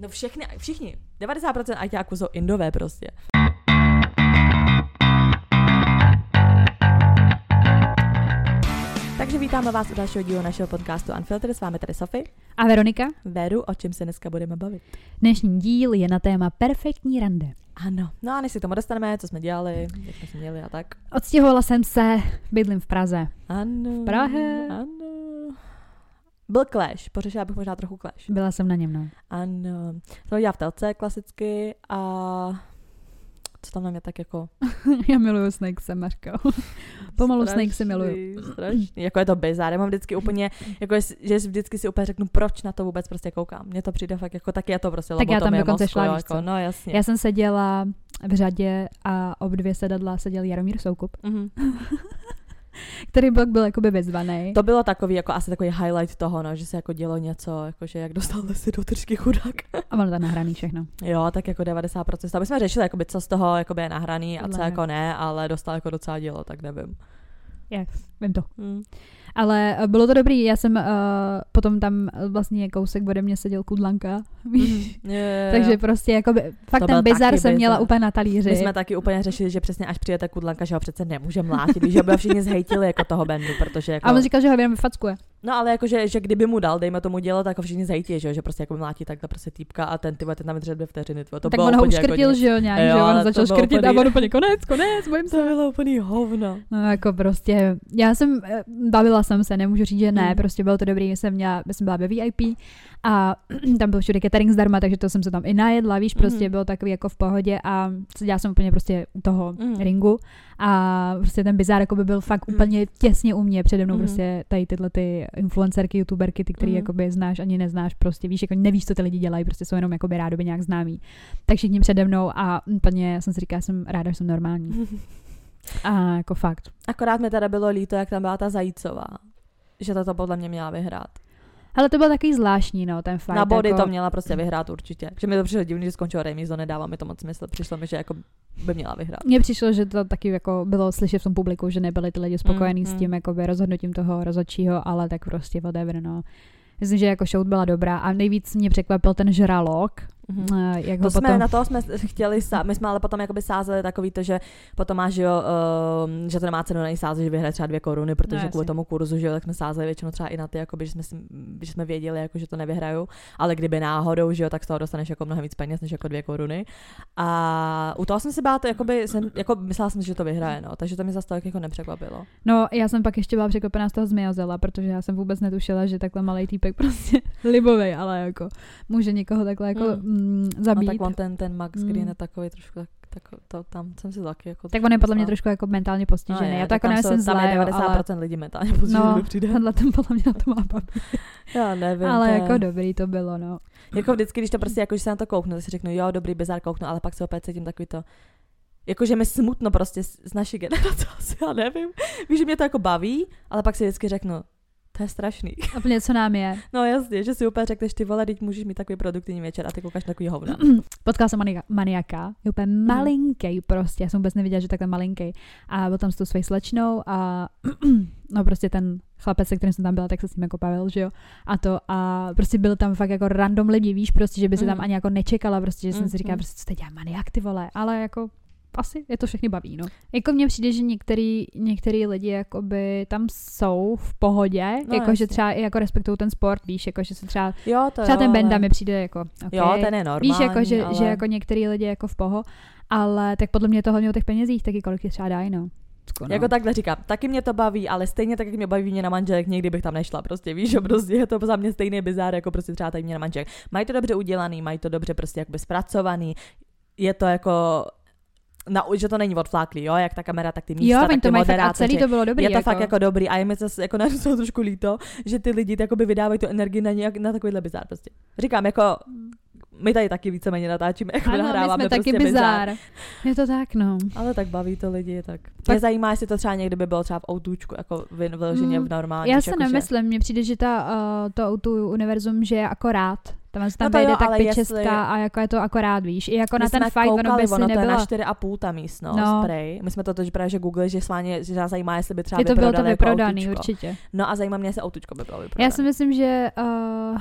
No všechny, všichni. 90% ajťáků jsou indové prostě. Takže vítáme vás u dalšího dílu našeho podcastu Unfiltered. S vámi tady Sofie. A Veronika? Veru, o čem se dneska budeme bavit. Dnešní díl je na téma perfektní rande. Ano, no a než si k tomu dostaneme, co jsme dělali, jak jsme měli a tak. Odstěhovala jsem se, bydlím v Praze. Ano. V Prahe. Ano. Byl Clash, pořešila bych možná trochu Clash. Byla jsem na něm, no. Ano. To dělá v telce klasicky a co tam na mě tak jako... Já miluju Snakese, Mařko. Pomalu Snake se miluju. Strašný. Jako je to bizár. Já mám vždycky úplně, jako je, že vždycky si úplně řeknu, proč na to vůbec prostě koukám. Mně to přijde fakt jako, tak je to prostě Tak já tam dokonce mozku, šla, jo, jako? No jasně. Já jsem seděla v řadě a ob dvě sedadla seděl Jaromír Soukup, Mhm. Který byl, byl jakoby vyzvaný. To bylo takový, jako asi takový highlight toho, no, že se jako dělo něco, jako že jak dostal si do držky chudák. A ono tam nahraný všechno. jo, tak jako 90%. Aby jsme řešili, jakoby, co z toho jakoby je nahraný a co jako ne, ale dostal jako docela dělo, tak nevím. Vím to. Mm. Ale eh, bylo to dobrý, já jsem uh, potom tam eh, vlastně kousek ode mě seděl Kudlanka, víš? Jo, jo, jo. Takže prostě jakoby, fakt To ten bizar jsem měla bizar. úplně na talíři. My jsme taky úplně řešili, že přesně až přijete kudlanka, že ho přece nemůže mlátit, víš, že by ho všichni zhejtili jako toho bandu, protože jako... A on říkal, že ho jenom vyfackuje. No ale jakože, že kdyby mu dal, dejme tomu dělo, tak ho všichni zhejtí, že, jo, že prostě jako mlátí takhle prostě týpka a ten ty ten tam dvě vteřiny, tyvo, to tak bylo on ho úplně uškrtil, jako že jo, nějak, Jo, že on to začal škrtit úplný- a on úplně konec, konec, bojím To se. bylo úplný hovno. No jako prostě, já jsem, eh, bavila jsem se, nemůžu říct, že ne, Mm. prostě bylo to dobrý, jsem měla, jsem byla ve VIP a tam byl všude catering zdarma, takže to jsem se tam i najedla, víš, prostě Mhm. bylo takový jako v pohodě a seděla jsem úplně prostě u toho Mhm. ringu a prostě ten bizár jako by byl fakt Mhm. úplně těsně u mě, přede mnou Mhm. prostě tady tyhle ty influencerky, youtuberky, ty, který Mhm. jakoby znáš ani neznáš, prostě víš, jako nevíš, co ty lidi dělají, prostě jsou jenom jakoby rádoby nějak známí. Tak všichni přede mnou a úplně jsem si říkala, jsem ráda, že jsem normální. A jako fakt. Akorát mi teda bylo líto, jak tam byla ta Zajícová. Že to podle mě měla vyhrát. Ale to byl takový zvláštní, no, ten fight. Na body jako... to měla prostě vyhrát určitě. Že mi to přišlo divný, že skončil remis, to nedává mi to moc smysl. Přišlo mi, že jako by měla vyhrát. Mně přišlo, že to taky jako bylo slyšet v tom publiku, že nebyli ty lidi spokojení Mm, s mm. tím jakoby rozhodnutím toho rozhodčího, ale tak prostě whatever, no. Myslím, že jako show byla dobrá a nejvíc mě překvapil ten žralok, Eh, jak To jsme, potom... na to jsme chtěli, sá, my jsme ale potom jakoby sázeli takový to, že potom máš, že jo, um, že to nemá cenu na ní sázet, že vyhraje třeba dvě koruny, protože No, kvůli tomu kurzu, že jo, tak jsme sázeli většinou třeba i na ty, jakoby, že jsme, si, že jsme věděli, jako, že to nevyhrajou, ale kdyby náhodou, že jo, tak z toho dostaneš jako mnohem víc peněz než jako dvě koruny. A u toho jsem si bála, jakoby, jsem, jako myslela jsem, že to vyhraje, no, takže to mi zase tak jako nepřekvapilo. No, já jsem pak ještě byla překvapená z toho zmiozela, protože já jsem vůbec netušila, že takhle malý týpek prostě libovej, ale jako může někoho takhle jako Mm. Mm, No, zabít. tak on ten, ten Max Mm. Green je takový trošku, tak, tak to, tam jsem si taky jako tak on je podle mě trošku jako mentálně postižený. No je, já to tak jako nemyslím jsou- tam zlé, je jo, 90% ale lidí mentálně postižený, No, mi přijde. tenhle ten podle mě na to má babi. Já nevím. Ale to jako dobrý to bylo, no. Jako vždycky, když to prostě, jako, že se na to kouknu, tak si řeknu, jo, dobrý bizar kouknu, ale pak se opět cítím takový to, jakože mi smutno prostě z, z naší generace, asi já nevím. Víš, že mě to jako baví, ale pak si vždycky řeknu, to je strašný. A Úplně co nám je. No jasně, že si úplně řekneš, ty vole, teď můžeš mít takový produktivní večer a ty koukáš takový hovna. Potkala jsem mani- maniaka, je úplně Mhm. malinký prostě, já jsem vůbec nevěděla, že takhle malinký. A byl tam s tou svojí slečnou a no prostě ten chlapec, se kterým jsem tam byla, tak se s ním jako bavil, že jo. A to a prostě byl tam fakt jako random lidi, víš, prostě, že by se tam Mhm. ani jako nečekala, prostě, že jsem si říkala, Mhm. prostě co teď dělá maniak, ty vole, ale jako asi je to všechny baví, no. Jako mně přijde, že některý, některý lidi jakoby tam jsou v pohodě, No, jako že jasně. třeba i jako respektují ten sport, víš, jako že se třeba, Jo, to třeba jo, ten Benda ale... mi přijde jako, okay. Jo, ten je normální, Víš, jako, že, ale... že jako některý lidi jako v poho, ale tak podle mě to hodně o těch penězích, taky kolik ti třeba dají, no. no. Jako takhle říkám, taky mě to baví, ale stejně tak, jak mě baví mě na manželek, někdy bych tam nešla, prostě víš, že prostě je to za mě stejný bizár, jako prostě třeba tady mě na manželek. Mají to dobře udělaný, mají to dobře prostě jakoby zpracovaný, je to jako na, že to není odfláklý, jo, jak ta kamera, tak ty místa, jo, tak ty to mají fakt a moderátoři. celý to bylo dobrý. je to jako. fakt jako dobrý a je mi zase jako na to trošku líto, že ty lidi jakoby vydávají tu energii na, nějak, na takovýhle bizár prostě. Říkám, jako my tady taky víceméně natáčíme, jako Ano, my nahráváme jsme taky prostě bizár. bizár. Je to tak, no. Ale tak baví to lidi, tak. Tak- Mě zajímá, jestli to třeba někdy by bylo třeba v autůčku, jako vy- vyloženě Mm, v normální. Já se jakože- nemyslím, mně přijde, že ta, uh, to tu univerzum, že je akorát. Tam se tam No vejde jo, tak ale pičestka jestli- a jako je to akorát, víš. I jako My na ten fight, ono by si ono to je nebyla. na 4,5 ta místnost, No. no. spray. My jsme to totiž právě, že Google, že sváně, že nás zajímá, jestli by třeba Je to bylo to jako vyprodaný, autůčko. určitě. No a zajímá mě, jestli autůčko by bylo vyprodané. Já si myslím, že uh,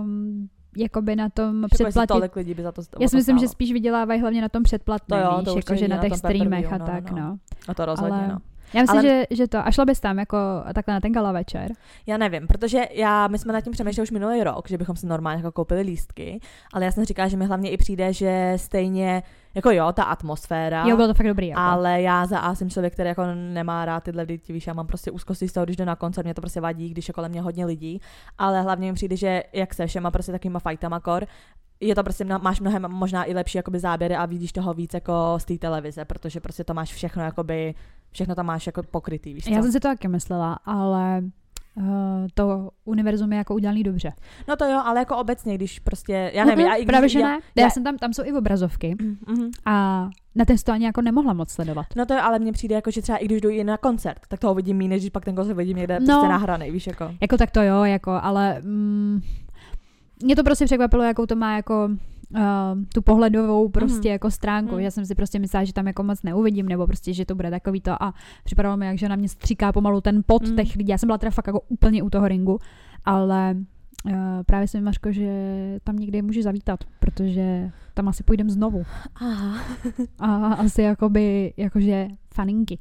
um, jakoby na tom Jako jestli předplatit. tolik lidí by za to Já si myslím, že spíš vydělávají hlavně na tom předplatném, To jo, víš, to určitě jakože na těch streamech a no, tak, no. no. A to rozhodně, Ale- no. Já myslím, Ale- že, že to. A šla bys tam jako takhle na ten gala večer? Já nevím, protože já, my jsme nad tím přemýšleli už minulý rok, že bychom si normálně jako koupili lístky, ale já jsem říkala, že mi hlavně i přijde, že stejně, jako jo, ta atmosféra, Jo, bylo to fakt dobrý. Jako. ale já za A jsem člověk, který jako nemá rád tyhle lidi, víš, já mám prostě úzkosti z toho, když jdu na koncert, mě to prostě vadí, když je kolem mě hodně lidí, ale hlavně mi přijde, že jak se všema prostě takovýma fightama kor, je to prostě, máš mnohem možná i lepší jakoby záběry a vidíš toho víc jako z té televize, protože prostě to máš všechno jakoby, všechno tam máš jako pokrytý, víš co? Já jsem si to taky myslela, ale uh, to univerzum je jako udělaný dobře. No to jo, ale jako obecně, když prostě, já nevím, Mhm, já i když, Právě, že já, ne. Já, jsem tam, tam jsou i obrazovky Mhm. a na ten to ani jako nemohla moc sledovat. No to jo, ale mně přijde jako, že třeba i když jdu i na koncert, tak toho vidím méně, než pak ten koncert vidím někde No. prostě nahranej, víš jako. Jako tak to jo, jako, ale mm, mě to prostě překvapilo, jakou to má jako uh, tu pohledovou prostě Mhm. jako stránku. Mhm. Já jsem si prostě myslela, že tam jako moc neuvidím, nebo prostě, že to bude takový to a připadalo mi, jak že na mě stříká pomalu ten pot Mhm. těch lidí. Já jsem byla teda fakt jako úplně u toho ringu, ale uh, právě jsem mi Mařko, že tam někdy může zavítat, protože tam asi půjdem znovu. Aha. A asi jakoby, jakože faninky.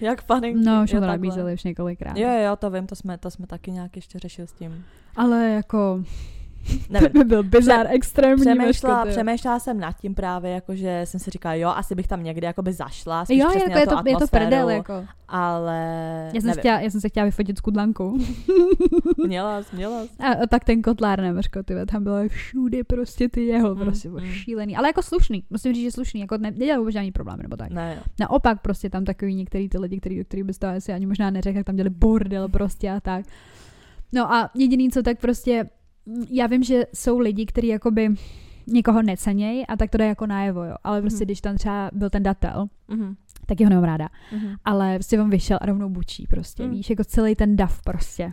Jak funny. No, už to nabízeli už několikrát. Jo, jo, to vím, to jsme, to jsme taky nějak ještě řešili s tím. Ale jako, Nevím. by byl bizar extrémní. Přemýšlela, ty. přemýšlela jsem nad tím právě, jako že jsem si říkala, jo, asi bych tam někdy jakoby zašla, spíš Jo, přesně jako na je to, je to prdel, jako. ale Já jsem, chtěla, já jsem se chtěla vyfotit s kudlankou. Měla, jsi, měla. jsi. A, a tak ten kotlár, nevrško, ty tam bylo všude prostě ty jeho, Mm, prostě mm. šílený. Ale jako slušný, musím říct, že slušný, jako ne, nedělal vůbec žádný problém, nebo tak. Ne, jo. Naopak prostě tam takový některý ty lidi, který, který bys to asi ani možná neřekl, jak tam dělali bordel prostě a tak. No a jediný, co tak prostě, já vím, že jsou lidi, kteří jakoby někoho necenějí a tak to jde jako najevo, jo. Ale prostě, Mhm. když tam třeba byl ten datel, Mhm. tak jeho nemám ráda. Mhm. ale prostě on vyšel a rovnou bučí prostě, Mm. víš, jako celý ten dav prostě.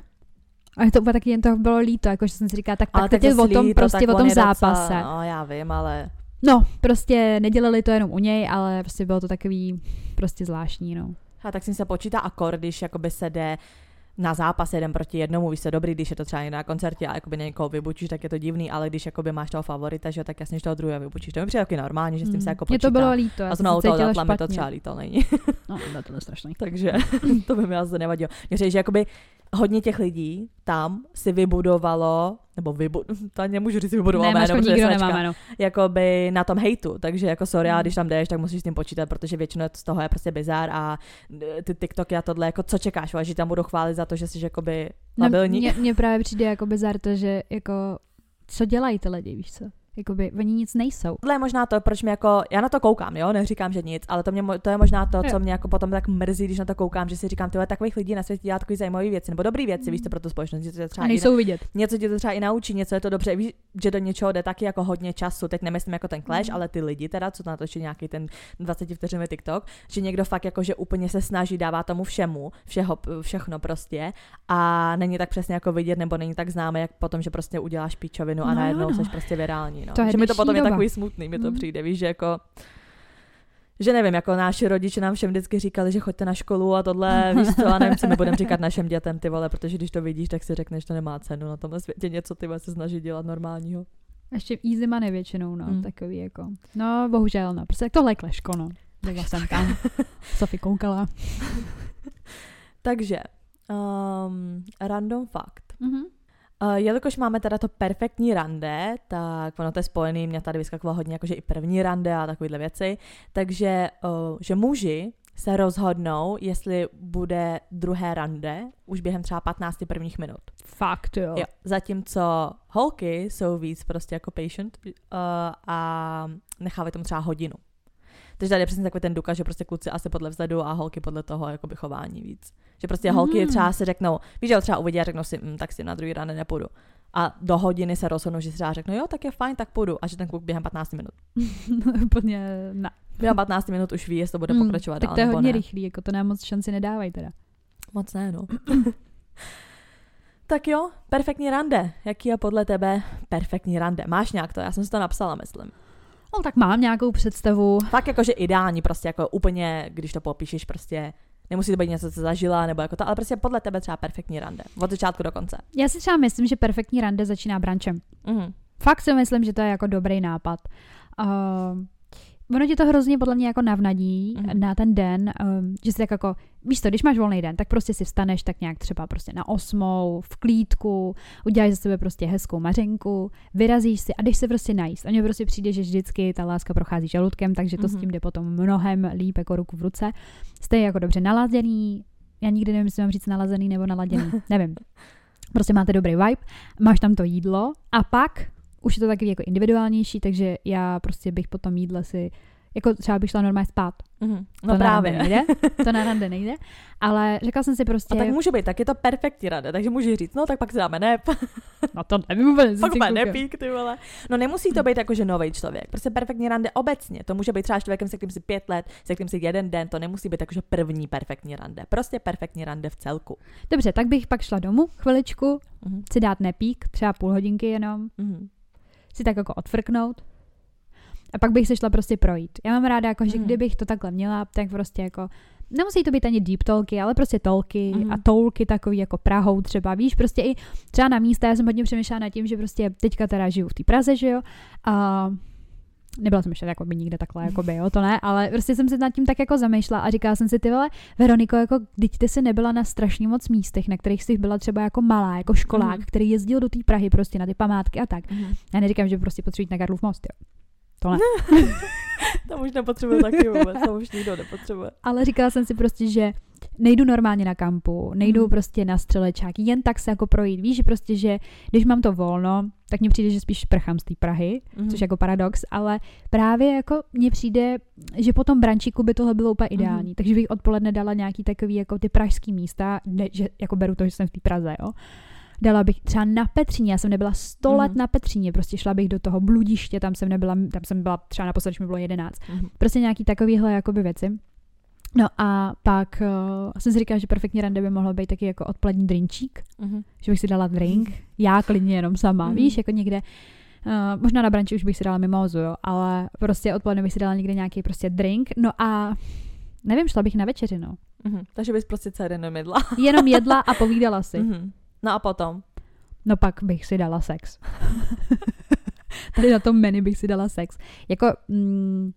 A to úplně taky jen to bylo líto, jako že jsem si říkala, tak, Ale tak teď je o tom, líto, prostě o tom je docela- zápase. No, já vím, ale No, prostě nedělali to jenom u něj, ale prostě bylo to takový prostě zvláštní, no. A tak si se počítá akord, když jakoby se jde na zápas jeden proti jednomu, víš se dobrý, když je to třeba na koncertě a jakoby někoho vybučíš, tak je to divný, ale když jakoby máš toho favorita, že tak jasně, že toho druhého vybučíš. To mi přijde taky normálně, že s tím se jako Mně počítá. to bylo líto, já a znovu cítila datla mi to třeba líto není. No, to strašný. Takže to by mi asi nevadilo. Mě říct, že jakoby hodně těch lidí tam si vybudovalo, nebo vybu, to nemůžu říct vybudovalo Ne, jméno, protože nikdo nemá jméno. jakoby na tom hejtu, takže jako sorry, Mm. když tam jdeš, tak musíš s tím počítat, protože většinou z toho je prostě bizár a e, ty TikToky a tohle, jako co čekáš, že tam budou chválit za to, že jsi jakoby No, labilní. mně, mně právě přijde jako bizar to, že jako, co dělají ty lidi, víš co? Jakoby, oni nic nejsou. Tohle je možná to, proč mě jako, já na to koukám, jo, neříkám, že nic, ale to, mě, to je možná to, co mě jako potom tak mrzí, když na to koukám, že si říkám, tyhle takových lidí na světě dělá takové zajímavé věci, nebo dobré věci, víš co, pro tu společnost, že to třeba A i- nejsou vidět. něco tě to třeba i naučí, něco je to dobře, víš, že do něčeho jde taky jako hodně času, teď nemyslím jako ten clash, Mhm. ale ty lidi teda, co to natočí nějaký ten 20 vteřinový TikTok, že někdo fakt jako, že úplně se snaží, dává tomu všemu, všeho, všechno prostě a není tak přesně jako vidět, nebo není tak známý, jak potom, že prostě uděláš píčovinu a No najednou no. jsi prostě virální, no. To je že mi to potom je doba. takový smutný, mi to Mhm. přijde, víš, že jako že nevím, jako naši rodiče nám všem vždycky říkali, že choďte na školu a tohle, víš co, a nevím, co my budeme říkat našim dětem, ty vole, protože když to vidíš, tak si řekneš, že to nemá cenu na tomhle světě něco, ty vole, se snaží dělat normálního. Ještě easy money většinou, no, Mm. takový jako. No, bohužel, no, prostě tohle je kleško, no. Byla jsem tam. Sofie koukala. Takže, um, random fakt. Mhm. Uh, jelikož máme teda to perfektní rande, tak ono to je spojený, mě tady vyskakovalo hodně jakože i první rande a takovéhle věci, takže uh, že muži se rozhodnou, jestli bude druhé rande už během třeba 15 prvních minut. Fakt, jo. Jo. Zatímco holky jsou víc prostě jako patient uh, a nechávají tomu třeba hodinu. Takže tady je přesně takový ten důkaz, že prostě kluci asi podle vzhledu a holky podle toho jakoby chování víc. Že prostě holky Mm. třeba si řeknou, víš, že ho třeba uvidí a řeknou si, mm, tak si na druhý ráno nepůjdu. A do hodiny se rozhodnou, že si třeba řeknou, jo, tak je fajn, tak půjdu. A že ten kluk během 15 minut. Úplně, ne. Během 15 minut už ví, jestli to bude Mm, pokračovat Tak dál to je hodně ne. rychlý, jako to nám moc šanci nedávají teda. Moc ne, no. tak jo, perfektní rande. Jaký je podle tebe perfektní rande? Máš nějak to? Já jsem si to napsala, myslím. No tak mám nějakou představu. Fakt jakože ideální, prostě jako úplně, když to popíšeš prostě Nemusí to být něco, co zažila, nebo jako to, ale prostě podle tebe třeba perfektní rande. Od začátku do konce. Já si třeba myslím, že perfektní rande začíná brančem. Mhm. Fakt si myslím, že to je jako dobrý nápad. Uh, ono ti to hrozně podle mě jako navnadí mm. na ten den, um, že si tak jako, víš to, když máš volný den, tak prostě si vstaneš tak nějak třeba prostě na osmou, v klídku, uděláš ze sebe prostě hezkou mařenku, vyrazíš si a jdeš se prostě najíst. A mně prostě přijde, že vždycky ta láska prochází žaludkem, takže to mm-hmm. s Mhm. tím jde potom mnohem líp jako ruku v ruce. Jste jako dobře naladěný, já nikdy nevím, jestli mám říct nalazený nebo naladěný, nevím. Prostě máte dobrý vibe, máš tam to jídlo a pak už je to takový jako individuálnější, takže já prostě bych po tom jídle si, jako třeba bych šla normálně spát. Mhm. to No na právě. rande nejde, to na rande nejde, ale řekla jsem si prostě, A tak může být, tak je to perfektní rande, takže můžeš říct, no tak pak si dáme nep, no to nevím úplně, pak má nepík, ty vole. No nemusí to být jakože nový člověk, prostě perfektní rande obecně, to může být třeba s člověkem, se kterým si pět let, se kterým si jeden den, to nemusí být jakože první perfektní rande, prostě perfektní rande v celku. Dobře, tak bych pak šla domů chviličku, Mhm. si dát nepík, třeba půl hodinky jenom, Mhm. Si tak jako odfrknout. A pak bych se šla prostě projít. Já mám ráda, jako, že Mhm. kdybych to takhle měla, tak prostě jako Nemusí to být ani deep talky, ale prostě tolky Mhm. a toulky takový jako Prahou třeba, víš, prostě i třeba na místa, já jsem hodně přemýšlela nad tím, že prostě teďka teda žiju v té Praze, že jo, a nebyla jsem ještě jako by nikde takhle, jako by, jo, to ne, ale prostě jsem se nad tím tak jako zamýšlela a říkala jsem si, ty vole, Veroniko, jako, když ty jsi nebyla na strašně moc místech, na kterých jsi byla třeba jako malá, jako školák, Mhm. který jezdil do té Prahy prostě na ty památky a tak. Mhm. Já neříkám, že prostě potřebuji na Karlův most, jo. To ne. To už nepotřebuje taky vůbec, to už nikdo nepotřebuje. Ale říkala jsem si prostě, že nejdu normálně na kampu, nejdu Mhm. prostě na střelečák, jen tak se jako projít. Víš, že prostě, že když mám to volno, tak mně přijde, že spíš prchám z té Prahy, Mhm. což je jako paradox, ale právě jako mně přijde, že po tom brančíku by tohle bylo úplně ideální. Mhm. Takže bych odpoledne dala nějaký takový jako ty pražský místa, ne, že jako beru to, že jsem v té Praze, jo. Dala bych třeba na Petříně, já jsem nebyla 100 let Mhm. na Petříně, prostě šla bych do toho bludiště, tam jsem nebyla, tam jsem byla třeba naposledy, když mi bylo 11. Mhm. Prostě nějaký takovýhle jakoby věci. No a pak uh, jsem si říkala, že perfektní rande by mohlo být taky jako odpolední drinčík, Mhm. že bych si dala drink, já klidně jenom sama, Mhm. víš, jako někde, uh, možná na branči už bych si dala mimozu, jo, ale prostě odpoledne bych si dala někde nějaký prostě drink, no a nevím, šla bych na večeři, no. Mhm. Takže bys prostě celý den nemydla. Jenom jedla a povídala si. Mhm. No a potom? No pak bych si dala sex. Tady na tom menu bych si dala sex. Jako, mm,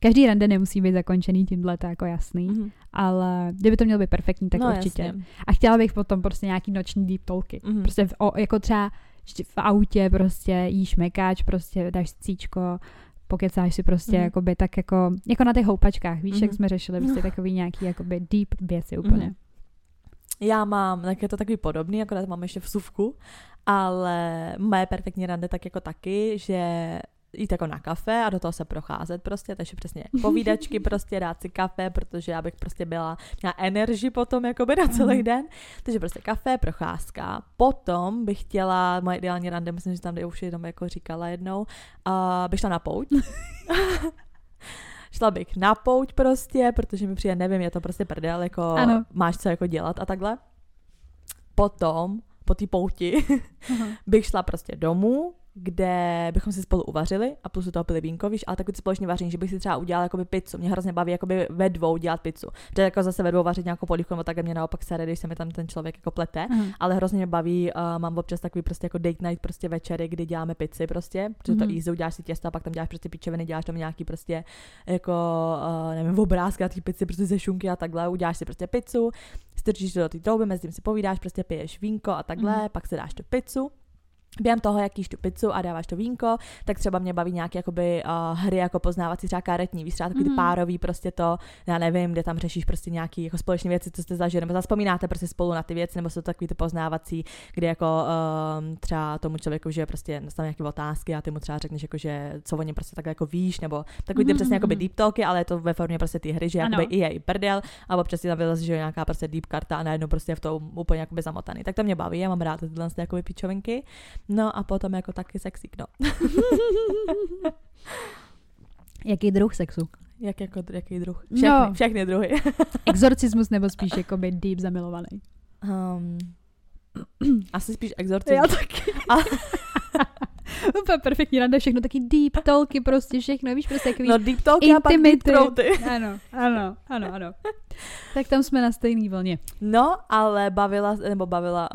každý rande nemusí být zakončený tímhle, to je jako jasný, Mhm. ale kdyby to mělo být perfektní, tak no, určitě. Jasně. A chtěla bych potom prostě nějaký noční deep talky. Mhm. Prostě v, o, jako třeba v autě prostě jíš mekáč, prostě dáš cíčko, pokecáš si prostě Mhm. jakoby tak jako, jako na těch houpačkách, víš, jak Mhm. jsme řešili, prostě takový nějaký jakoby deep věci úplně. Mhm. Já mám, tak je to takový podobný, akorát mám ještě vsuvku, ale moje perfektní rande tak jako taky, že jít jako na kafe a do toho se procházet prostě, takže přesně povídačky prostě, dát si kafe, protože já bych prostě byla, měla energii potom jakoby na celý Mhm. den, takže prostě kafe, procházka, potom bych chtěla, moje ideální rande, myslím, že tam jde už jenom jako říkala jednou, a bych šla na pouť. Šla bych na pouť prostě, protože mi přijde, nevím, je to prostě prdel, jako Ano. máš co jako dělat a takhle. Potom, po té pouti, Aha. bych šla prostě domů, kde bychom si spolu uvařili a plus u toho pili vínko, víš, ale takový to společně vaření, že bych si třeba udělala jakoby pizzu. Mě hrozně baví jakoby ve dvou dělat pizzu. Protože jako zase ve dvou vařit nějakou polívku nebo tak mě naopak sere, když se mi tam ten člověk jako plete. Aha. Ale hrozně mě baví, uh, mám občas takový prostě jako date night prostě večery, kdy děláme pizzy prostě, protože to Mhm. easy, uděláš si těsto a pak tam děláš prostě pičeviny, děláš tam nějaký prostě jako, uh, nevím, obrázky na té pizzy prostě ze šunky a takhle, uděláš si prostě pizzu, strčíš to do té trouby, mezi tím si povídáš, prostě piješ vínko a takhle, Mhm. pak si dáš tu pizzu. Během toho, jak jíš tu pizzu a dáváš to vínko, tak třeba mě baví nějaké jakoby, uh, hry jako poznávací, třeba karetní, víš, třeba takový Mhm. párový, prostě to, já nevím, kde tam řešíš prostě nějaký jako společné věci, co jste zažili, nebo zaspomínáte prostě spolu na ty věci, nebo jsou to takový ty poznávací, kde jako um, třeba tomu člověku, že prostě nastaví nějaké otázky a ty mu třeba řekneš, jako, že co o něm prostě takhle jako víš, nebo takový ty Mhm, přesně jakoby mhm. deep talky, ale je to ve formě prostě ty hry, že Ano. jakoby i je i prdel, a občas tam vyleze, že je nějaká prostě deep karta a najednou prostě je v tom úplně jakoby zamotaný. Tak to mě baví, já mám rád tyhle jakoby pičovinky. No a potom jako taky sexík, no. Jaký druh sexu? Jak jako, jaký druh? No. Všechny, všechny druhy. Exorcismus nebo spíš jakoby deep zamilovaný? Um, asi spíš exorcismus. taky. A- Úplně perfektní rande, všechno taky deep talky, prostě všechno, víš, prostě takový No deep talky a pak deep intimity. Ano, ano, ano, ano. Tak tam jsme na stejný vlně. No, ale bavila, nebo bavila,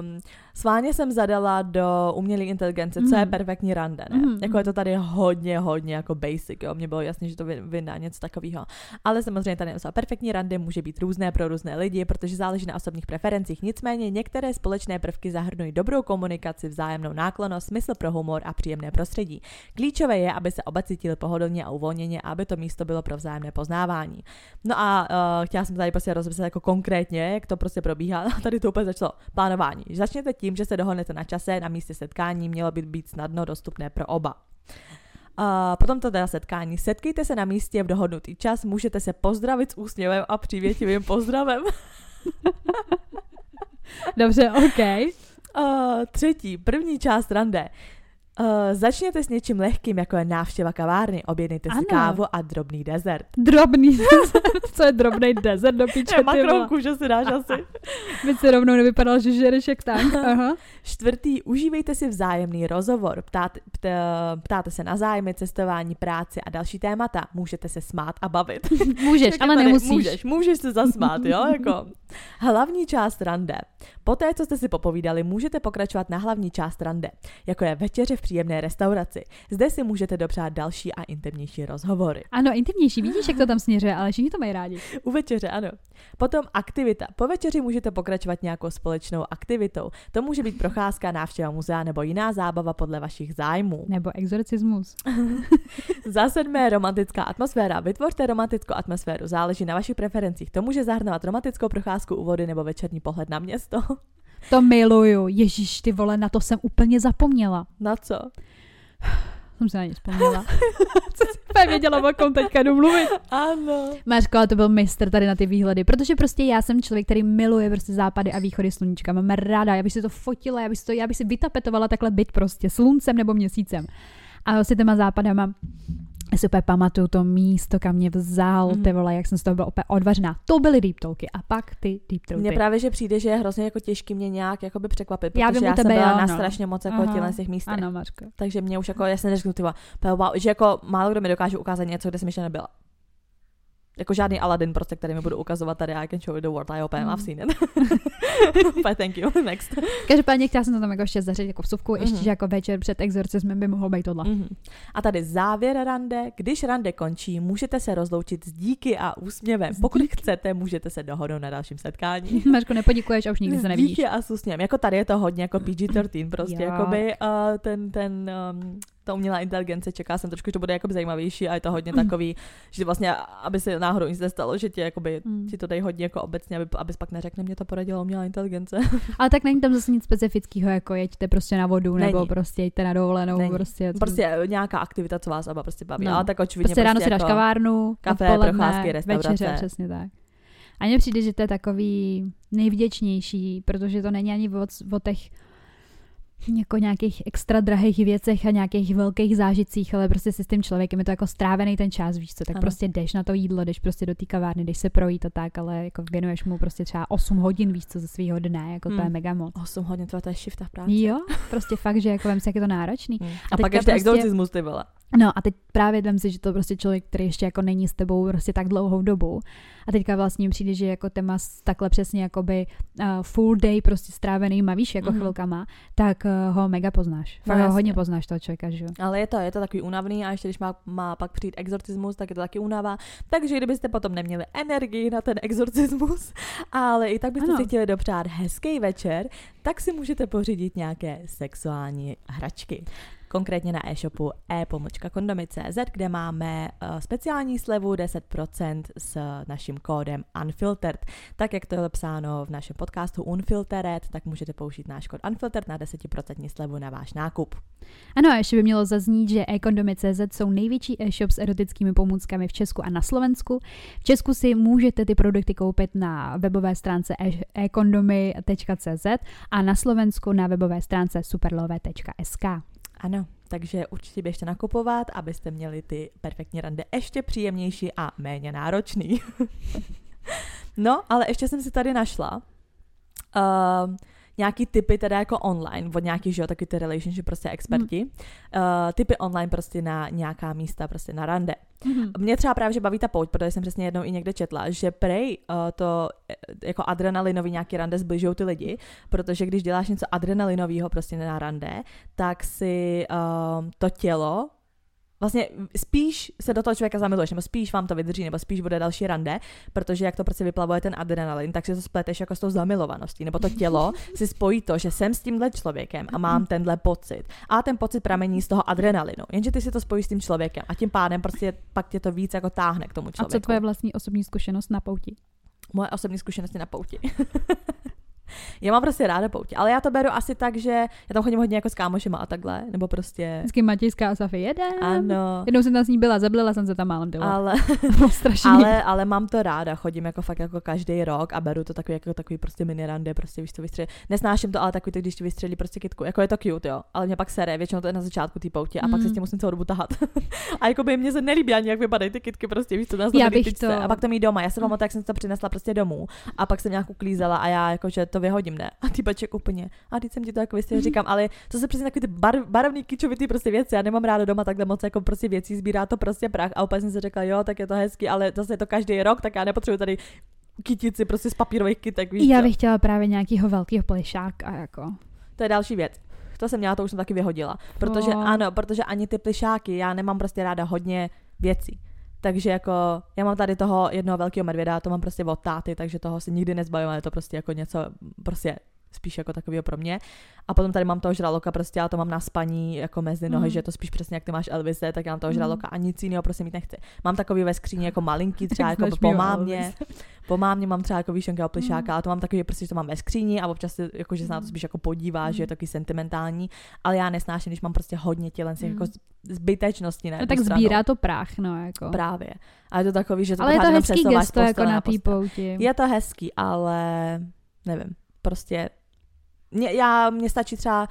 um, Sváně jsem zadala do umělé inteligence, co je Mhm. perfektní rande, ne? Mhm, Jako je to tady hodně, hodně jako basic, jo. Mně bylo jasné, že to vy- vydá něco takového. Ale samozřejmě tady napsala, perfektní rande může být různé pro různé lidi, protože záleží na osobních preferencích. Nicméně některé společné prvky zahrnují dobrou komunikaci, vzájemnou náklonost, smysl pro humor a příjemné prostředí. Klíčové je, aby se oba cítili pohodlně a uvolněně, aby to místo bylo pro vzájemné poznávání. No a uh, chtěla jsem tady prostě rozepsat jako konkrétně, jak to prostě probíhá. A tady to úplně začalo plánování. Začněte tím, že se dohodnete na čase, na místě setkání, mělo by být snadno dostupné pro oba. Uh, potom to teda setkání. Setkejte se na místě v dohodnutý čas, můžete se pozdravit s úsměvem a přívětivým pozdravem. Dobře, OK. Uh, třetí, první část rande. Uh, začněte s něčím lehkým, jako je návštěva kavárny, objednejte si Ano. kávu a drobný dezert. Drobný desert. Co je drobný desert do piče, vole. makronku, že si dáš asi. By si rovnou nevypadal, že žereš jak tank. Aha. Čtvrtý, užívejte si vzájemný rozhovor. Ptáte, pt, ptáte se na zájmy, cestování, práci a další témata. Můžete se smát a bavit. Můžeš, Jak je ale tady, nemusíš. Můžeš, můžeš se zasmát, jo, jako. Hlavní část rande. Poté, co jste si popovídali, můžete pokračovat na hlavní část rande, jako je večeře v příjemné restauraci. Zde si můžete dopřát další a intimnější rozhovory. Ano, intimnější. Vidíš, jak to tam směřuje, ale všichni to mají rádi. U večeře, ano. Potom aktivita. Po večeři můžete pokračovat nějakou společnou aktivitou. To může být procházka, návštěva muzea nebo jiná zábava podle vašich zájmů. Nebo exorcismus. Za sedmé romantická atmosféra. Vytvořte romantickou atmosféru, záleží na vašich preferencích. To může zahrnovat romantickou procházku u vody nebo večerní pohled na město. To miluju. Ježíš, ty vole, na to jsem úplně zapomněla. Na co? Jsem se na ně vzpomněla. Co jsi věděla, o kom teďka jdu mluvit. Ano. Mářko, ale to byl mistr tady na ty výhledy, protože prostě já jsem člověk, který miluje prostě západy a východy sluníčka. Mám ráda, já bych si to fotila, já bych si, to, já bych si vytapetovala takhle byt prostě sluncem nebo měsícem. A vlastně těma západama já si úplně pamatuju to místo, kam mě vzal, Mhm. ty vole, jak jsem z toho byla úplně odvařená. To byly deep talky a pak ty deep Mně talky. právě, že přijde, že je hrozně jako těžký mě nějak jakoby překvapit, Já protože vím já, u jsem tebe, byla jo, na no. strašně moc jako Aha. těchto těch místech. Ano, Mařko. Takže mě už jako, já se neřeknu, tyva, wow, že jako málo kdo mi dokáže ukázat něco, kde jsem ještě nebyla. Jako žádný Aladdin prostě, který mi budu ukazovat tady, I can show you the world, I open, Mm. I've seen it. But thank you, next. Každopádně chtěla jsem to tam jako ještě zařadit jako vsuvku, ještě, Mhm. že jako večer před exorcismem by mohlo být tohle. Mhm. A tady závěr rande. Když rande končí, můžete se rozloučit s díky a úsměvem. Pokud díky. chcete, můžete se dohodnout na dalším setkání. Mařko, nepoděkuješ a už nikdy se nevidíš. Díky a s úsměvem. Jako tady je to hodně jako PG-13 prostě. Jak? Jakoby uh, ten, ten um, ta umělá inteligence, čeká jsem trošku, že to bude jakoby zajímavější a je to hodně takový, že vlastně, aby se náhodou nic nestalo, že ti, jakoby, Mm. ti to dají hodně jako obecně, aby, abys pak neřekne, mě to poradila umělá inteligence. Ale tak není tam zase nic specifického, jako jeďte prostě na vodu, Není. nebo prostě jeďte na dovolenou, Není. prostě. prostě nějaká aktivita, co vás oba prostě baví. No. Ale tak očividně prostě ráno si dáš jako, kavárnu, kafe, odpoledne, procházky, restaurace. večeře, přesně tak. A mně přijde, že to je takový nejvděčnější, protože to není ani o, o těch jako nějakých extra drahých věcech a nějakých velkých zážitcích, ale prostě si s tím člověkem je to jako strávený ten čas, víš co, tak Ano. prostě jdeš na to jídlo, jdeš prostě do té kavárny, jdeš se projít a tak, ale jako věnuješ mu prostě třeba 8 hodin, víš co, ze svého dne, jako to je Hmm. mega moc. 8 hodin, to je shift v práci. Jo, prostě fakt, že jako vem si, jak je to náročný. Hmm. A, A pak ještě prostě- exorcismus, ty vole. No a teď právě vem si, že to prostě člověk, který ještě jako není s tebou prostě tak dlouhou dobu. A teďka vlastně přijde, že jako téma s takhle přesně jakoby uh, full day prostě strávenýma, víš, jako Mhm. mm-hmm. chvilkama, tak uh, ho mega poznáš. No Fakt ho jasně. hodně poznáš toho člověka, že jo. Ale je to, je to takový únavný a ještě když má, má pak přijít exorcismus, tak je to taky únava. Takže kdybyste potom neměli energii na ten exorcismus, ale i tak byste Ano. si chtěli dopřát hezký večer, tak si můžete pořídit nějaké sexuální hračky. Konkrétně na e-shopu e-kondomy.cz, kde máme uh, speciální slevu 10% s naším kódem Unfiltered. Tak, jak to je psáno v našem podcastu Unfiltered, tak můžete použít náš kód Unfiltered na 10% slevu na váš nákup. Ano, a ještě by mělo zaznít, že e-kondomy.cz jsou největší e-shop s erotickými pomůckami v Česku a na Slovensku. V Česku si můžete ty produkty koupit na webové stránce e- e-kondomy.cz a na Slovensku na webové stránce superlove.sk. Ano, takže určitě běžte nakupovat, abyste měli ty perfektní rande ještě příjemnější a méně náročný. no, ale ještě jsem si tady našla uh, nějaký typy teda jako online, od nějakých, že jo, taky ty relationship prostě experti, mm. uh, typy online prostě na nějaká místa, prostě na rande. Mm. Mě třeba právě, že baví ta pouť, protože jsem přesně jednou i někde četla, že prej uh, to jako adrenalinový nějaký rande zbližují ty lidi, protože když děláš něco adrenalinového prostě na rande, tak si uh, to tělo vlastně spíš se do toho člověka zamiluješ, nebo spíš vám to vydrží, nebo spíš bude další rande, protože jak to prostě vyplavuje ten adrenalin, tak si to spleteš jako s tou zamilovaností, nebo to tělo si spojí to, že jsem s tímhle člověkem a mám tenhle pocit. A ten pocit pramení z toho adrenalinu. Jenže ty si to spojíš s tím člověkem a tím pádem prostě pak tě to víc jako táhne k tomu člověku. A co tvoje vlastní osobní zkušenost na pouti? Moje osobní zkušenosti na pouti. Já mám prostě ráda poutě, ale já to beru asi tak, že já tam chodím hodně jako s kámošema a takhle, nebo prostě... Vždycky Matějská a Safy jeden. Ano. Jednou jsem tam s ní byla, zablela jsem se tam málem dole. Ale, strašně. ale, ale, mám to ráda, chodím jako fakt jako každý rok a beru to takový jako takový prostě mini rande, prostě víš to vystřelí. Nesnáším to, ale takový to, když ti vystřelí prostě kitku. Jako je to cute, jo, ale mě pak sere, většinou to je na začátku té poutě a mm. pak se s tím musím celou dobu tahat. a jako by mě se nelíbí ani, jak vypadají ty kitky, prostě víš to na bych to... A pak to mít doma. Já jsem vám jak jsem to přinesla prostě domů a pak jsem nějakou klízela a já jako, to vyhodím, ne? A ty týpeček úplně. A teď jsem ti to jako vystřelil, říkám, ale to se přesně takový ty bar, barevný kičovitý prostě věci. Já nemám ráda doma takhle moc jako prostě věcí, sbírá to prostě prach. A úplně jsem si řekla, jo, tak je to hezky, ale zase je to každý rok, tak já nepotřebuji tady kytici prostě z papírových kytek, víš Já bych chtěla právě nějakýho velkého plišáka, jako. To je další věc. To jsem měla, to už jsem taky vyhodila. Protože oh. ano, protože ani ty plišáky, já nemám prostě ráda hodně věcí. Takže jako, já mám tady toho jednoho velkého medvěda, to mám prostě od táty, takže toho si nikdy nezbavím, ale je to prostě jako něco, prostě spíš jako takového pro mě. A potom tady mám toho žraloka, prostě já to mám na spaní jako mezi nohy, mm. že to spíš přesně jak ty máš Elvise, tak já mám toho mm. žraloka a nic jiného prostě mít nechci. Mám takový ve skříni jako malinký, třeba jako po mámě. Po mámě mám třeba jako výšenkého plišáka, mm. ale to mám takový, prostě, že to mám ve skříni a občas jako, že se na to spíš jako podívá, mm. že je taky sentimentální, ale já nesnáším, když mám prostě hodně tělen mm. jako zbytečnosti. No tak stranu. sbírá to prach, no jako. Právě. A je to takový, že to Ale je to hezký gesto jako na té Je to hezký, ale nevím, prostě mě, já, mě stačí třeba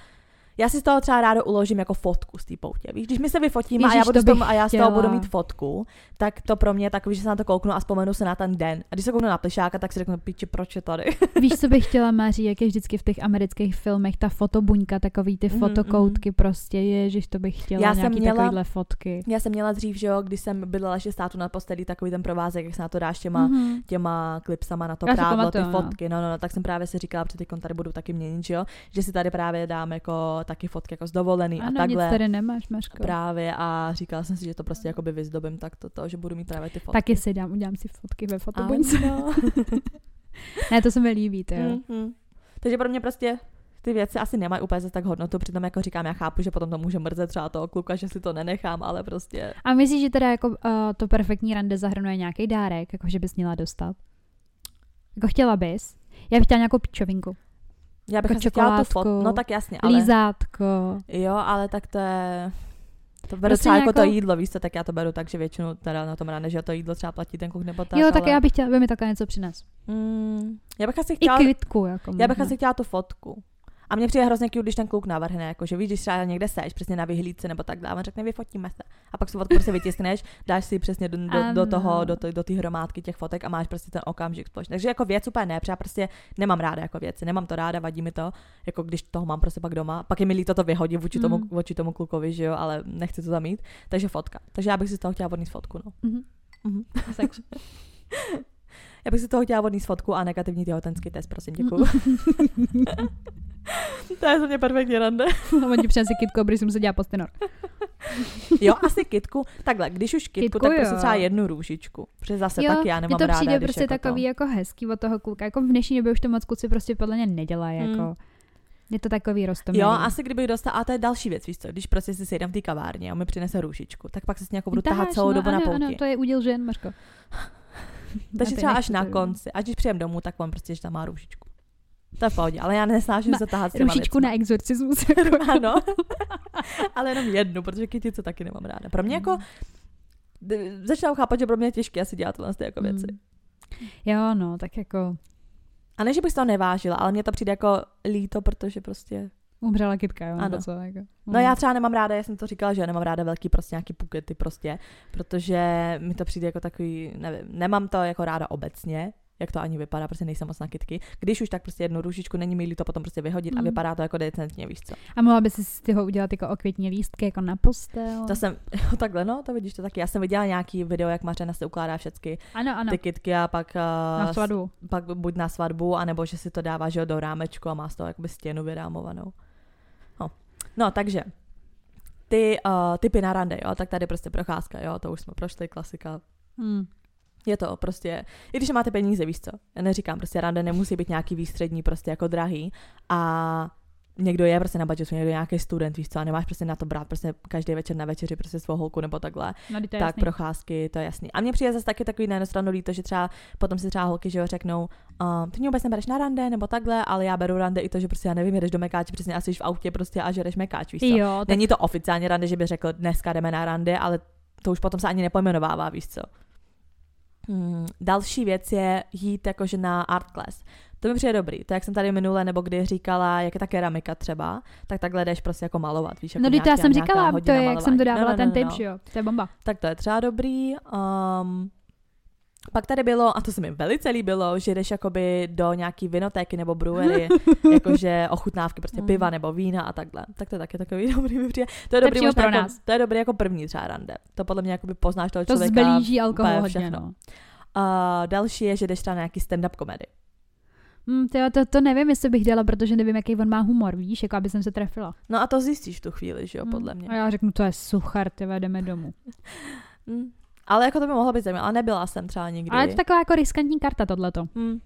já si z toho třeba rádo uložím jako fotku z té poutě. Víš, když my se vyfotíme Ježiš, a já, budu tom, a já z toho budu mít fotku, tak to pro mě je takový, že se na to kouknu a vzpomenu se na ten den. A když se kouknu na plišáka, tak si řeknu, píči, proč je tady. Víš, co bych chtěla, Máří, jak je vždycky v těch amerických filmech, ta fotobuňka, takový ty mm, fotokoutky, mm. prostě, ježiš, to bych chtěla, já jsem měla, takovýhle fotky. Já jsem měla dřív, že jo, když jsem bydlela ještě státu na postelí, takový ten provázek, jak se na to dáš těma, mm. těma klipsama na to já prádlo, ty no. fotky. No, no, no, tak jsem právě si říkala, protože tady budu taky měnit, že jo, že si tady právě dám jako taky fotky jako z dovolený ano, a takhle. Nic tady nemáš, Maško. Právě a říkala jsem si, že to prostě jakoby vyzdobím tak to, to, že budu mít právě ty fotky. Taky si dám, udělám si fotky ve fotobuňce. ne, to se mi líbí, to jo. Mm-hmm. Takže pro mě prostě ty věci asi nemají úplně zase tak hodnotu, přitom jako říkám, já chápu, že potom to může mrzet třeba toho kluka, že si to nenechám, ale prostě. A myslíš, že teda jako uh, to perfektní rande zahrnuje nějaký dárek, jako že bys měla dostat? Jako chtěla bys? Já bych chtěla nějakou pičovinku. Já bych jako chtěla tu fot, no tak jasně, ale... Lízátko. Jo, ale tak to je... To beru prostě třeba jako to jídlo, víš co, tak já to beru tak, že většinou teda na tom ráne, že to jídlo třeba platí ten kuch nebo tak. Jo, tak ale... já bych chtěla, aby mi takhle něco přines. Mm, já bych asi chtěla... I kvitku, jako Já bych asi chtěla tu fotku. A mně přijde hrozně cute, když ten kluk navrhne, jako, že víš, když třeba někde seš, přesně na vyhlídce nebo tak dále, on řekne, vyfotíme se. A pak se fotku prostě vytiskneš, dáš si přesně do, do, do toho, do, do, do té hromádky těch fotek a máš prostě ten okamžik společný. Takže jako věc úplně ne, protože já prostě nemám ráda jako věci, nemám to ráda, vadí mi to, jako když toho mám prostě pak doma. Pak je mi líto to vyhodit vůči, tomu, mm. vůči tomu klukovi, že jo, ale nechci to zamít. Takže fotka. Takže já bych si z toho chtěla odníst fotku, no. Mm-hmm. Mm-hmm. Já bych si toho chtěla vodní fotku a negativní těhotenský test, prosím, děkuju. to je za mě perfektní rande. On ti přinese kitku, aby jsem se dělala postinor. jo, asi kitku. Takhle, když už kitku, kitku tak prostě třeba jednu růžičku. Protože zase jo, taky já nemám to ráda, přijde prostě jako takový to... jako hezký od toho kluka. Jako v dnešní době už to moc kluci prostě podle mě nedělají. Hmm. Jako. Je to takový rostomilý. Jo, asi kdybych dostal, a to je další věc, víš co, když prostě si sejdem v té kavárně a on mi přinese růžičku, tak pak se s nějakou budu tahat celou no, dobu ano, na pouti. Ano, to je úděl žen, Mařko. Takže třeba až na konci, až když přijem domů, tak vám prostě, že tam má růžičku. To je v pohodě, ale já nesnáším se tahat s těma Růžičku na exorcismus. ano, ale jenom jednu, protože kytice taky nemám ráda. Pro mě jako, začínám chápat, že pro mě je těžké asi dělat tyhle jako věci. Hmm. Jo, no, tak jako... A ne, že bych to nevážila, ale mně to přijde jako líto, protože prostě Umřela kytka, jo? Ano. Co, jako. No já třeba nemám ráda, já jsem to říkala, že nemám ráda velký prostě nějaký pukety prostě, protože mi to přijde jako takový, nevím, nemám to jako ráda obecně, jak to ani vypadá, prostě nejsem moc na kitky. Když už tak prostě jednu růžičku, není mi to potom prostě vyhodit mm. a Mm. vypadá to jako decentně, víš co. A mohla by si z toho udělat jako okvětní lístky, jako na postel. To jsem, jo, takhle, no, to vidíš to taky. Já jsem viděla nějaký video, jak Mařena si ukládá všechny Ano, ano, ty kitky a pak, uh, na svatbu. pak buď na svatbu, anebo že si to dává, že jo, do rámečku a má z toho jakoby stěnu vyrámovanou. No, takže ty uh, typy na rande, jo, tak tady prostě procházka, jo, to už jsme prošli, klasika. Hmm. Je to prostě, i když máte peníze, víš co, já neříkám, prostě rande nemusí být nějaký výstřední, prostě jako drahý a někdo je prostě na budgetu, někdo je nějaký student, víš co, a nemáš prostě na to brát prostě každý večer na večeři prostě svou holku nebo takhle No, to je tak jasný. procházky, to je jasný. A mně přijde zase taky takový na jednu stranu líto, že třeba potom si třeba holky, že jo, řeknou, uh, ty mě vůbec nebereš na rande nebo takhle, ale já beru rande i to, že prostě já nevím, jedeš do mekáče, přesně asi jsi v autě prostě a žereš mekáč, víš co. Jo, tak Není to oficiálně rande, že by řekl, dneska jdeme na rande, ale to už potom se ani nepojmenovává, víš co. Hmm, další věc je jít jakože na art class. To mi přijde dobrý. To, jak jsem tady minule nebo kdy říkala, jak je ta keramika třeba, tak takhle jdeš prostě jako malovat, víš, jako No, to já nějaká- jsem nějaká říkala, to je, jak jsem malování. dodávala No, no, ten no, tip, no. že jo. To je bomba. Tak to je třeba dobrý. Um, pak tady bylo, a to se mi velice líbilo, že jdeš jakoby do nějaký vinotéky nebo brewery, jakože ochutnávky, prostě Mm. piva nebo vína a takhle. Tak to je taky takový dobrý mi přijde. To je To dobrý možná pro jako, nás. to je dobrý jako první třeba rande. To podle mě jakoby poznáš toho To člověka. zblíží alkohol hodně, no. A další je, že jdeš třeba na nějaký stand-up komedy. Hm, tyjo, to, to nevím, jestli bych dala, protože nevím, jaký on má humor, víš, jako aby jsem se trefila. No a to zjistíš v tu chvíli, že jo, Hm. podle mě. A já řeknu, to je suchar, ty jdeme domů. Hm. Ale jako to by mohlo být zajímavé, ale nebyla jsem třeba nikdy. Ale je to taková jako riskantní karta tohleto. Hm.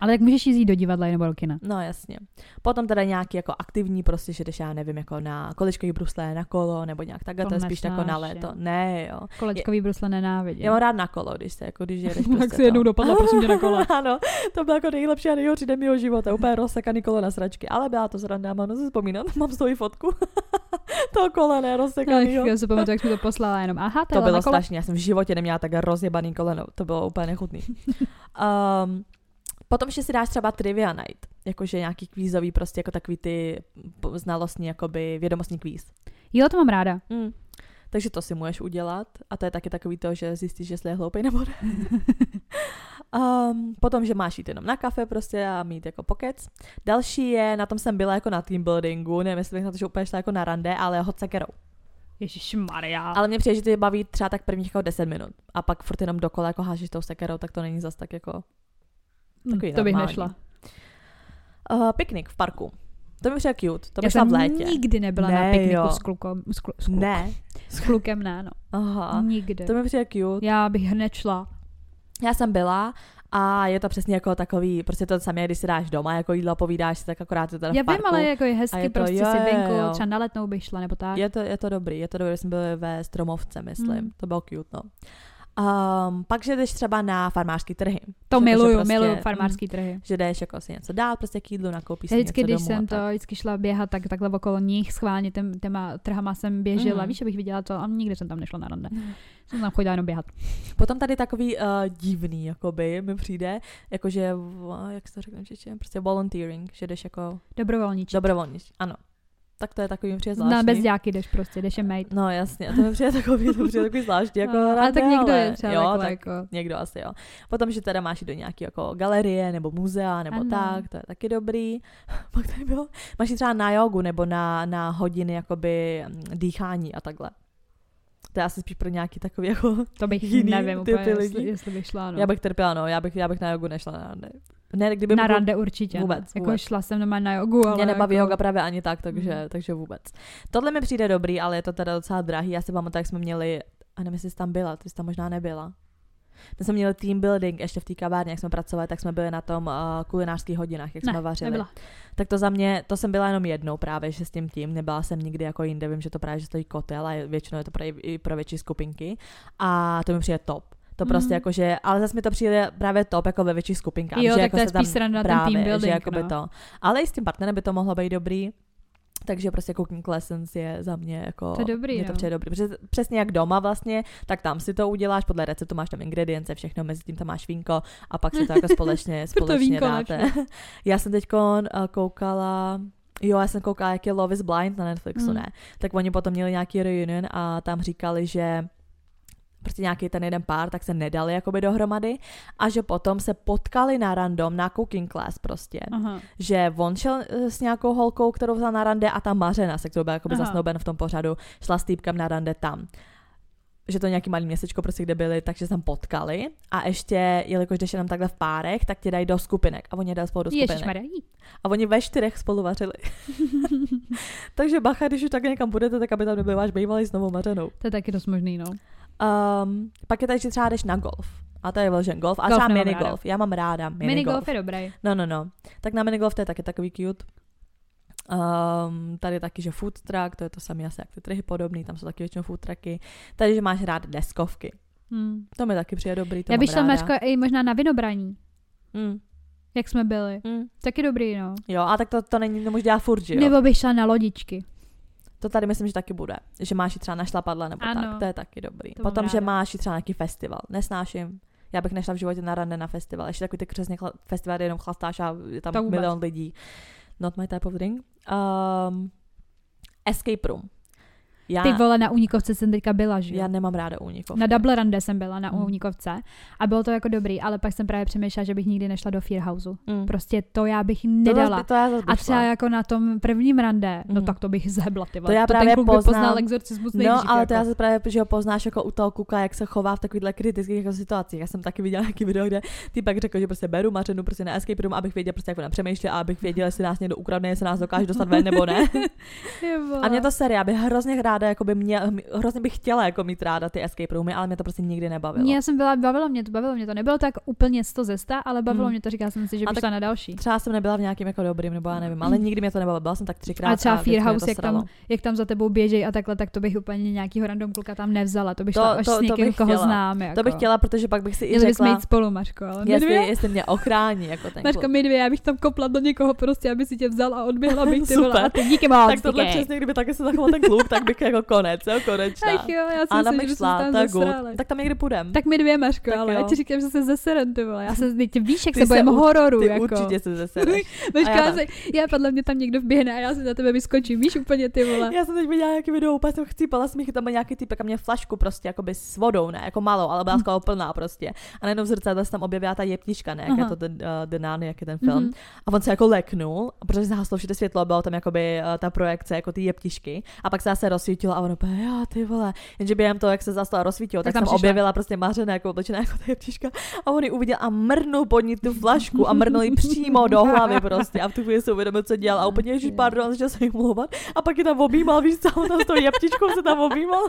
Ale tak můžeš jít do divadla nebo do kina. No jasně. Potom teda nějaký jako aktivní prostě, že jdeš já nevím, jako na kolečkový brusle, na kolo, nebo nějak takhle, to, To je spíš jako na léto. Ne, jo. Kolečkový brusle nenávidím. Já mám rád na kolo, když se jako, když jedeš Tak prostě si jednou to. dopadla, prosím tě, na kole. ano, to byl jako nejlepší a nejhorší den mého života, úplně rozsekaný kolo na sračky, ale byla to sranda, mám si vzpomínat, mám stojí fotku toho kola, ne, rozsekanýho. Já si pamatuju, jak jsme to poslala jenom. Aha, To to bylo strašně, já jsem v životě neměla tak rozjebaný koleno, to bylo úplně nechutný. um, potom ještě si dáš třeba trivia night, jakože nějaký kvízový, prostě jako takový ty znalostní, jakoby vědomostní kvíz. Jo, to mám ráda. Mm. Takže to si můžeš udělat a to je taky takový to, že zjistíš, jestli je hloupý nebo ne. um, potom, že máš jít jenom na kafe prostě a mít jako pokec. Další je, na tom jsem byla jako na team buildingu, nevím, jestli bych na to že úplně šla jako na rande, ale hot sekerou. Ježíš Maria. Ale mě přijde, že ty baví třeba tak prvních jako 10 minut a pak furt jenom dokola jako hážeš tou sekerou, tak to není zas tak jako takový to bych normální. nešla. uh, piknik v parku. To mi přijde cute, to Já šla jsem v létě. nikdy nebyla Ne, na pikniku jo. s klukom. S, klu, s, kluk, Ne, s klukem ne, no. aha, Nikdy. to mi přijde cute. Já bych hned šla. Já jsem byla a je to přesně jako takový, prostě to samé, když si dáš doma, jako jídlo povídáš si, tak akorát je to Já v parku. vím, ale jako je hezky je to- prostě jo, si venku, jo. třeba na letnou bych šla, nebo tak. Je to, je to dobrý, je to dobrý, jsme byli ve Stromovce, myslím, Hmm. to bylo cute, no. Um, pak, že jdeš třeba na farmářský trhy. To Že- miluju, prostě, miluju mm, farmářský trhy. Že jdeš jako si něco dát, prostě k jídlu, nakoupíš Já si vždycky, něco když domů jsem to vždycky šla běhat, tak takhle okolo nich schválně těm, těma trhama jsem běžela. Mhm. Víš, abych viděla to, a nikdy jsem tam nešla na rande. Jsem tam chodila jenom běhat. Potom tady takový uh, divný, jakoby, mi přijde, jakože, jak se to řekne, prostě volunteering, že jdeš jako Dobrovolničí. dobrovolník, ano. Tak to je takový přijde Na zvláštní. bezďáky jdeš prostě, jdeš je mate. No jasně, a to mi přijde takový, to přijde takový zvláštní, jako No, ale tak někdo ale, je třeba jo, takhle tak jako... někdo asi jo. Potom, že teda máš jít do nějaké jako galerie nebo muzea nebo Ano. tak, to je taky dobrý. Pak tady bylo, máš jít třeba na jogu nebo na, na hodiny jakoby dýchání a takhle. To je asi spíš pro nějaký takový jako, To bych jiný nevím typy úplně, lidí. jestli, jestli bych šla, no. já bych trpěla, no, já bych, já bych na jogu nešla na rande. Ne, kdyby na rande určitě. Vůbec. Jako vůbec. šla jsem doma na jogu, ale Mě nebaví jako... yoga právě ani tak, takže, Mhm. takže vůbec. Tohle mi přijde dobrý, ale je to teda docela drahý. Já si pamatuju, jak jsme měli, a nevím, jestli jsi tam byla, ty jsi tam možná nebyla. My jsme měli team building ještě v té kavárně, jak jsme pracovali, tak jsme byli na tom uh, kulinářských hodinách, jak Ne, jsme vařili. nebyla. Tak to za mě, to jsem byla jenom jednou právě, že s tím tím, nebyla jsem nikdy jako jinde, vím, že to právě že stojí kotel a většinou je to právě i pro větší skupinky a to mi přijde top. To prostě Mhm. jako, že, ale zase mi to přijde právě top jako ve větších skupinkách. Jo, že tak jako to je spíš sranda na ten právě, team že building, jakoby no. to. Ale i s tím partnerem by to mohlo být dobrý. Takže prostě cooking lessons je za mě jako... To je dobrý, Mě to no. přijde dobrý. Protože přesně jak doma vlastně, tak tam si to uděláš, podle receptu máš tam ingredience, všechno, mezi tím tam máš vínko a pak si to jako společně, společně vínko dáte. já jsem teď koukala Jo, já jsem koukala, jak je Love is Blind na Netflixu, Mm. ne? Tak oni potom měli nějaký reunion a tam říkali, že prostě nějaký ten jeden pár, tak se nedali jakoby dohromady a že potom se potkali na random na cooking class prostě. Aha. Že on šel eh, s nějakou holkou, kterou vzal na rande a ta Mařena, se kterou byl jakoby Aha. zasnouben v tom pořadu, šla s týpkem na rande tam. Že to je nějaký malý městečko, prostě, kde byli, takže se tam potkali. A ještě, jelikož jdeš jenom takhle v párech, tak tě dají do skupinek. A oni je dali spolu do skupinek. Ježišmarja. A oni ve čtyřech spolu vařili. takže bacha, když už tak někam budete, tak aby tam nebyl váš bývalý s novou Mařenou. To je taky dost možný, no. Um, pak je tady, že třeba jdeš na golf. A to je vyložen golf. A Golf třeba minigolf. Já mám ráda minigolf. Minigolf je dobrý. No, no, no. Tak na minigolf to je taky takový cute. Um, tady taky, že food truck, to je to samé asi jak ty trhy podobný, tam jsou taky většinou food trucky. Tady, že máš rád deskovky. Hmm. To mi taky přijde dobrý, to Já bych šla. Mařko i možná na vinobraní, Mm, jak jsme byli. mm. Taky dobrý, no. Jo, a tak to, to není, nemůžeš dělat furt, že jo? Nebo bych šla na lodičky. To tady myslím, že taky bude. Že máš třeba na šlapadle nebo Ano. tak, to je taky dobrý. To Potom, že ráda. máš jít třeba nějaký festival. Nesnáším. Já bych nešla v životě na rande na festival. Ještě takový ty křesně chla- festival, kde jenom chlastáš a je tam milion lidí. Not my type of thing. Um, escape room. Já, Ty vole, na Únikovce jsem teďka byla, že já nemám ráda únikov. Na Double Rande jsem byla na Hmm. Únikovce a bylo to jako dobrý, ale pak jsem právě přemýšlela, že bych nikdy nešla do Fear Houseu. Mm. Prostě to já bych To nedala. by- To já A třeba jako na tom prvním rande, no Mhm. tak to bych zhebla, ty vole. To já to právě ten kluk by poznám. poznal exorcismus nejdřív, No, ale jako. to já se právě, že ho poznáš jako u toho kuka, jak se chová v takovýchhle kritických jako situacích. Já jsem taky viděla nějaký video, kde ty pak řekl, že prostě beru mařenu prostě na escape room, abych věděl prostě, jak ona přemýšlí a abych věděl, jestli nás někdo ukradne, jestli nás dokáže dostat ven nebo ne. A mě to série, já bych hrozně ráda, jako by mě, hrozně bych chtěla jako mít ráda ty escape roomy, ale mě to prostě nikdy nebavilo. Já jsem byla, bavilo mě to, bavilo mě to. Nebylo tak úplně 100 ze 100, ale bavilo Mm. mě to, říkala jsem si, že A bych šla na další. Třeba jsem nebyla v nějakým jako dobrým, nebo já nevím, ale nikdy mě to nebavilo. Byla jsem tak třikrát. A třeba vždycky Fear mě House, to jak tam, jak tam za tebou běžej a takhle, tak to bych úplně nějakýho random kluka tam nevzala. To bych To- šla až to- s to někým, bych koho chtěla. znám. Jako. To bych chtěla, protože pak bych si i řekla, jít spolu, Mařko, ale jestli, dvě, jestli mě ochrání jako ten Mařko, my dvě, já bych tam kopla do někoho prostě, aby si tě vzal a odběhla bych ty Super. vole. A ty díky moc, Tak tohle přesně, kdyby taky se zachoval ten kluk, tak bych jako konec, jo, konečná. Ach jo, já si A tam myslím, bych že se zasrali. Tak tam někdy půjdem. Tak my dvě, Mařko, Tak ale jo. já ti říkám, že se zeserem, ty vole. Já se, ty víš, jak Ty se se bojím ur- hororu, Ty jako. určitě se zesereš. Mařko, já já, se, já podle mě tam někdo vběhne a já si na tebe vyskočím, víš úplně ty vole. Já jsem teď viděla nějaký video, úplně jsem chcípala smích, tam byl nějaký typek a měl flašku prostě jakoby s vodou, ne, jako malou, ale byla Hm. skoro plná prostě. A najednou v zrcadle se tam objevila ta jeptička, ne, jak je to ten, uh, The Nun, jak je ten film. Mhm. A on se jako leknul, protože se haslo všechno světlo, bylo tam jakoby uh, ta projekce, jako ty jeptišky. A pak se zase rozsvítilo a on úplně, jo, ty vole. Jenže během toho, jak se to rozsvítilo, tak, Tak tam tam objevila prostě mařená, jako oblečená jako ta jeptiška. A on ji uviděl a mrnul pod ní tu flašku a mrnul ji přímo do hlavy prostě. A v tu chvíli si uvědomil, co dělal. A úplně, ježiš, pardon, že se jim mluvat. A pak ji tam objímal, víš co, tam s tou jeptičkou se tam objímal.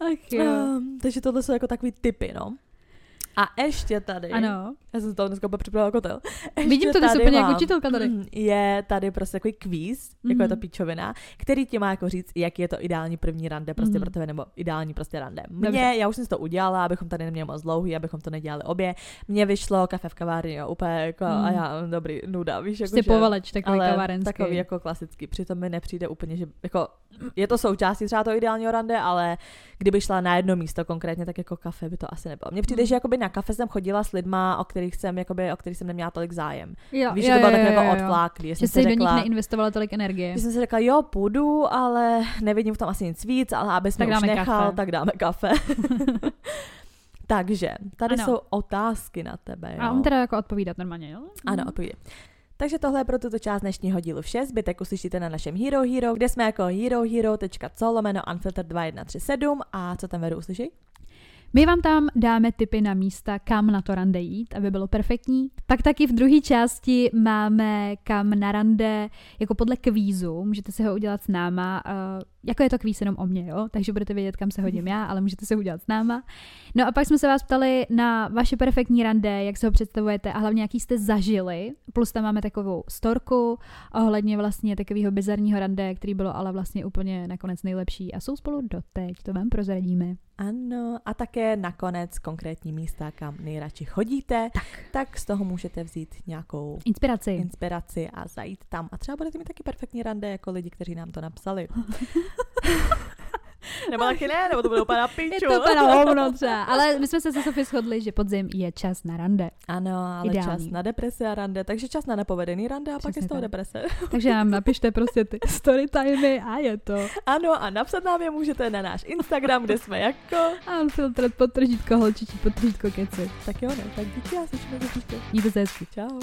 Ach jo. Um, takže tohle jsou jako takový typy, no. A ještě tady, Ano. Já jsem toho dneska úplně připravila kotel. Ještě Vidím to, ty úplně jako učitelka tady. Mm, Je tady prostě takový kvíz, jako je to Mhm. píčovina, který ti má jako říct, jaký je to ideální první rande prostě Mhm. pro tebe, nebo ideální prostě rande. Mně, já už jsem si to udělala, abychom tady neměli moc dlouhý, abychom to nedělali obě. Mně vyšlo kafe v kavárně, jo, úplně jako, Mhm. a já, dobrý, nuda, víš, jako, že- povaleč takový ale kavárenský. takový jako klasický. Přitom mi nepřijde úplně, že jako, je to součástí třeba toho ideálního rande, ale kdyby šla na jedno místo konkrétně, tak jako kafe by to asi nebylo. Mně přijde, Mm. že jakoby na kafe jsem chodila s lidma, o kterých jsem, jakoby, o kterých jsem neměla tolik zájem. Jo, Víš, jo, že to bylo jo, tak jako odfláklý. Já Že jsem jsi si do nich neinvestovala tolik energie. že jsem si řekla, jo, půjdu, ale nevidím v tom asi nic víc, ale abys Tak mě už nechal, kafe. tak dáme kafe. Takže, tady Ano. jsou otázky na tebe. Jo? A on teda jako odpovídat normálně, jo? Ano, odpověď. Takže tohle je pro tuto část dnešního dílu vše. Zbytek uslyšíte na našem Hero Hero, kde jsme jako herohero.co lomeno unfiltered 2137 a co tam vedu uslyší? My vám tam dáme tipy na místa, kam na to rande jít, aby bylo perfektní. Pak taky v druhé části máme kam na rande, jako podle kvízu, můžete si ho udělat s náma, uh, jako je to kvíz jenom o mě, jo, takže budete vědět, kam se hodím já, ale můžete se ho udělat s náma. No a pak jsme se vás ptali na vaše perfektní rande, jak se ho představujete a hlavně jaký jste zažili, plus tam máme takovou storku ohledně vlastně takového bizarního rande, který bylo ale vlastně úplně nakonec nejlepší a jsou spolu doteď, to vám prozradíme. Ano, a také nakonec konkrétní místa, kam nejradši chodíte, tak, tak z toho můžete vzít nějakou Inspiraci. inspiraci a zajít tam. A třeba budete mít taky perfektní rande jako lidi, kteří nám to napsali. nebo taky ne, nebo to bude úplně na piču. Je to úplně na hovno třeba. Ale my jsme se se Sofie shodli, že podzim je čas na rande. Ano, ale Ideální. čas na deprese a rande, takže čas na nepovedený rande a pak je Přesně z toho tak. deprese. Takže nám napište prostě ty story timey a je to. Ano, a napsat nám je můžete na náš Instagram, kde jsme jako. Unfiltered podtržítko holčičí podtržítko keci. Tak jo, ne, tak díky a slyšíme se příště. Mějte se hezky. Čau.